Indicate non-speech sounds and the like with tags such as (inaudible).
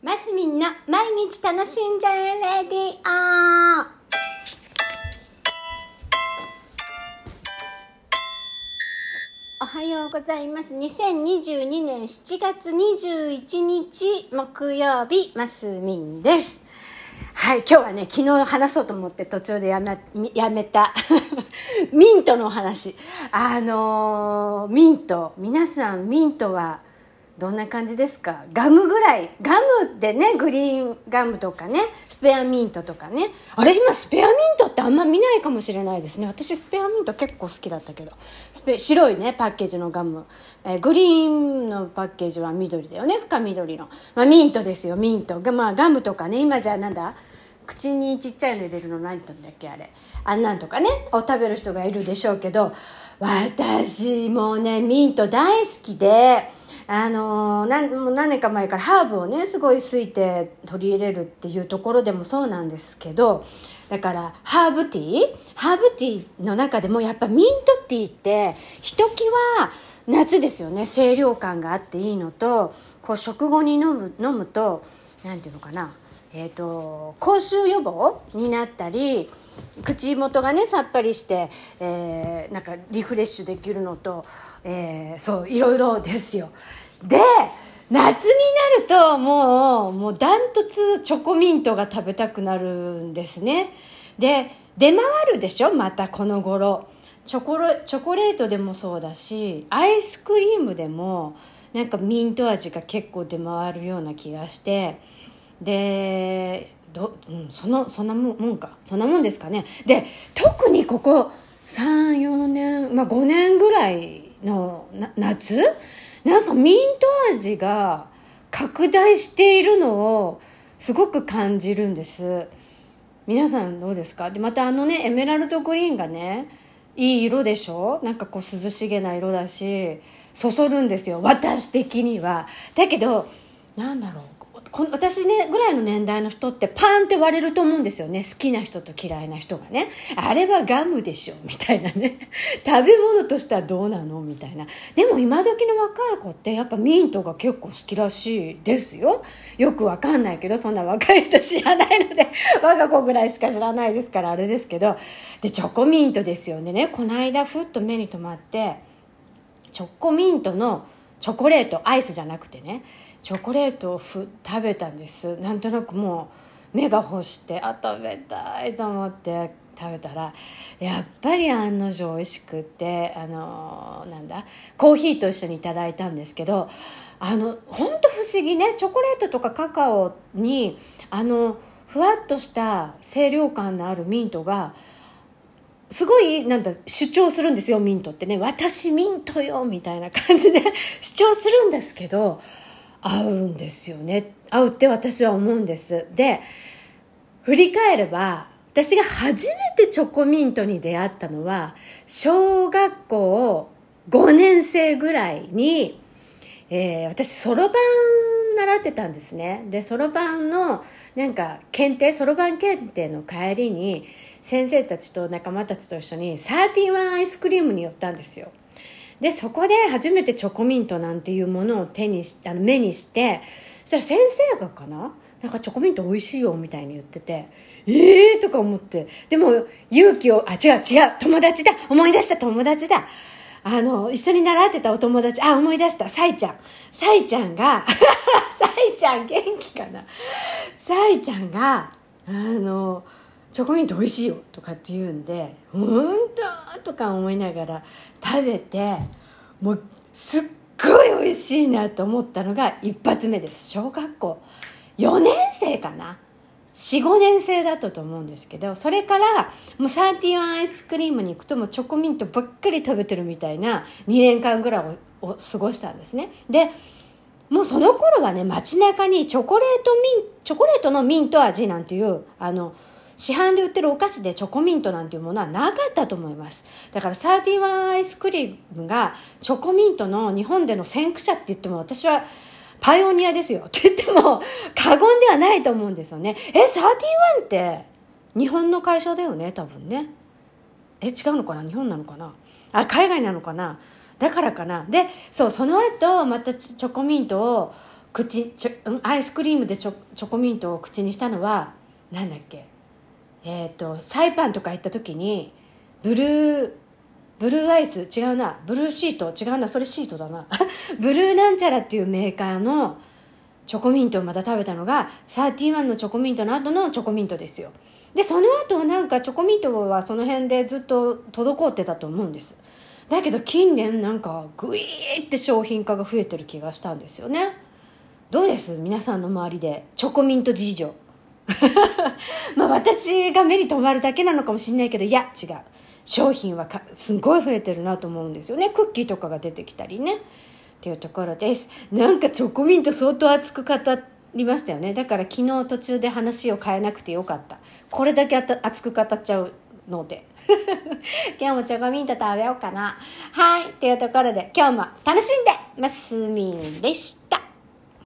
マスミンの毎日楽しんじゃえレディオおはようございます。2022年7月21日木曜日、マスミンです。はい、今日はね、昨日話そうと思って途中でやめやめた (laughs) ミントのお話。あのーミント、皆さんミントはどんな感じですか？ガムぐらい。ガムでねグリーンガムとかねスペアミントとかね。あれ今スペアミントってあんま見ないかもしれないですね。私スペアミント結構好きだったけど。スペ白いねパッケージのガム、えーグリーンのパッケージは緑だよね。深緑の、まあ、ミントですよミント。が、まあ、ガムとかね今じゃあなんだ？口にちっちゃいの入れるの何て言うんだっけあれ。あんなんとかねを食べる人がいるでしょうけど私もうねミント大好きであのーなんもう何年か前からハーブをねすごいすいて取り入れるっていうところでもそうなんですけどだからハーブティー？ハーブティーの中でもやっぱミントティーってひときわ夏ですよね。清涼感があっていいのとこう食後に飲む飲むと何ていうのかな。えー、と口臭予防になったり口元がねさっぱりして、えーなんかリフレッシュできるのと、えーそういろいろですよ。で夏になるともうもうダントツチョコミントが食べたくなるんですね。で出回るでしょ？またこの頃。チョコチョコレートでもそうだしアイスクリームでもなんかミント味が結構出回るような気がして。でど、うん、そのそんなもんか。そんなもんですかね。で特にここ34年まあ5年ぐらいのな夏？なんかミント味が拡大しているのをすごく感じるんです。皆さんどうですか？でまたあのねエメラルドグリーンがねいい色でしょ？なんかこう涼しげな色だしそそるんですよ。私的には。だけどなんだろう。この私ねぐらいの年代の人ってパーンって割れると思うんですよね。好きな人と嫌いな人がね。あれはガムでしょみたいなね。(laughs) 食べ物としてはどうなのみたいな。でも今時の若い子ってやっぱミントが結構好きらしいですよ。よくわかんないけどそんな若い人知らないので (laughs) 我が子ぐらいしか知らないですからあれですけど。でチョコミントですよねね。この間ふっと目に留まってチョコミントのチョコレートアイスじゃなくてね。チョコレートをふ食べたんです。なんとなくもう目が欲してあ食べたいと思って食べたらやっぱり案の定美味しくってあのなんだコーヒーと一緒にいただいたんですけどあの本当不思議ねチョコレートとかカカオにあのふわっとした清涼感のあるミントがすごいなんだ主張するんですよミントってね。私ミントよみたいな感じで (laughs) 主張するんですけど合うんですよね。合うって私は思うんです。で振り返れば私が初めてチョコミントに出会ったのは小学校5年生ぐらいに、えー私そろばん習ってたんですね。でそろばんのなんか検定そろばん検定の帰りに先生たちと仲間たちと一緒にサーティワンアイスクリームに寄ったんですよ。でそこで初めてチョコミントなんていうものを手にしあの目にしてそしたら先生がかななんかチョコミント美味しいよみたいに言っててええー、とか思ってでも勇気をあ違う違う友達だ思い出した友達だ。あの一緒に習ってたお友達あ思い出したサイちゃん。サイちゃんが (laughs) サイちゃん元気かな。サイちゃんがあのチョコミント美味しいよとかって言うんで「ほんと?」とか思いながら食べてもうすっごい美味しいなと思ったのが一発目です。小学校。4年生かな。45年生だったと思うんですけどそれからもうサーティワンアイスクリームに行くともうチョコミントばっかり食べてるみたいな2年間ぐらいをを過ごしたんですね。でもうその頃はね街中にチョコレートミンチョコレートのミント味なんていうあの市販で売ってるお菓子でチョコミントなんていうものはなかったと思います。だからサーティワンアイスクリームがチョコミントの日本での先駆者って言っても私はパイオニアですよ。(laughs) って言っても過言ではないと思うんですよね。えサーティワンって日本の会社だよね？多分ね。え違うのかな？日本なのかな？あ海外なのかな？だからかな。でそうその後またチョコミントを口ちょアイスクリームでチョチョコミントを口にしたのはなんだっけ？えっ、とサイパンとか行った時にブルーブルーアイス違うな。ブルーシート違うな。それシートだな。(laughs) ブルーなんちゃらっていうメーカーのチョコミントをまた食べたのが31のチョコミントの後のチョコミントですよ。でその後なんかチョコミントはその辺でずっと滞ってたと思うんです。だけど近年なんかグイーって商品化が増えてる気がしたんですよね。どうです？皆さんの周りで。チョコミント事情。(laughs) まあ私が目に留まるだけなのかもしれないけどいや違う。商品はかすごい増えてるなと思うんですよね。クッキーとかが出てきたりね。っていうところです。なんかチョコミント相当熱く語りましたよね。だから昨日途中で話を変えなくてよかった。これだけ熱く語っちゃうので。(laughs) 今日もチョコミント食べようかな。はい。っていうところで今日も楽しんでますみんでした。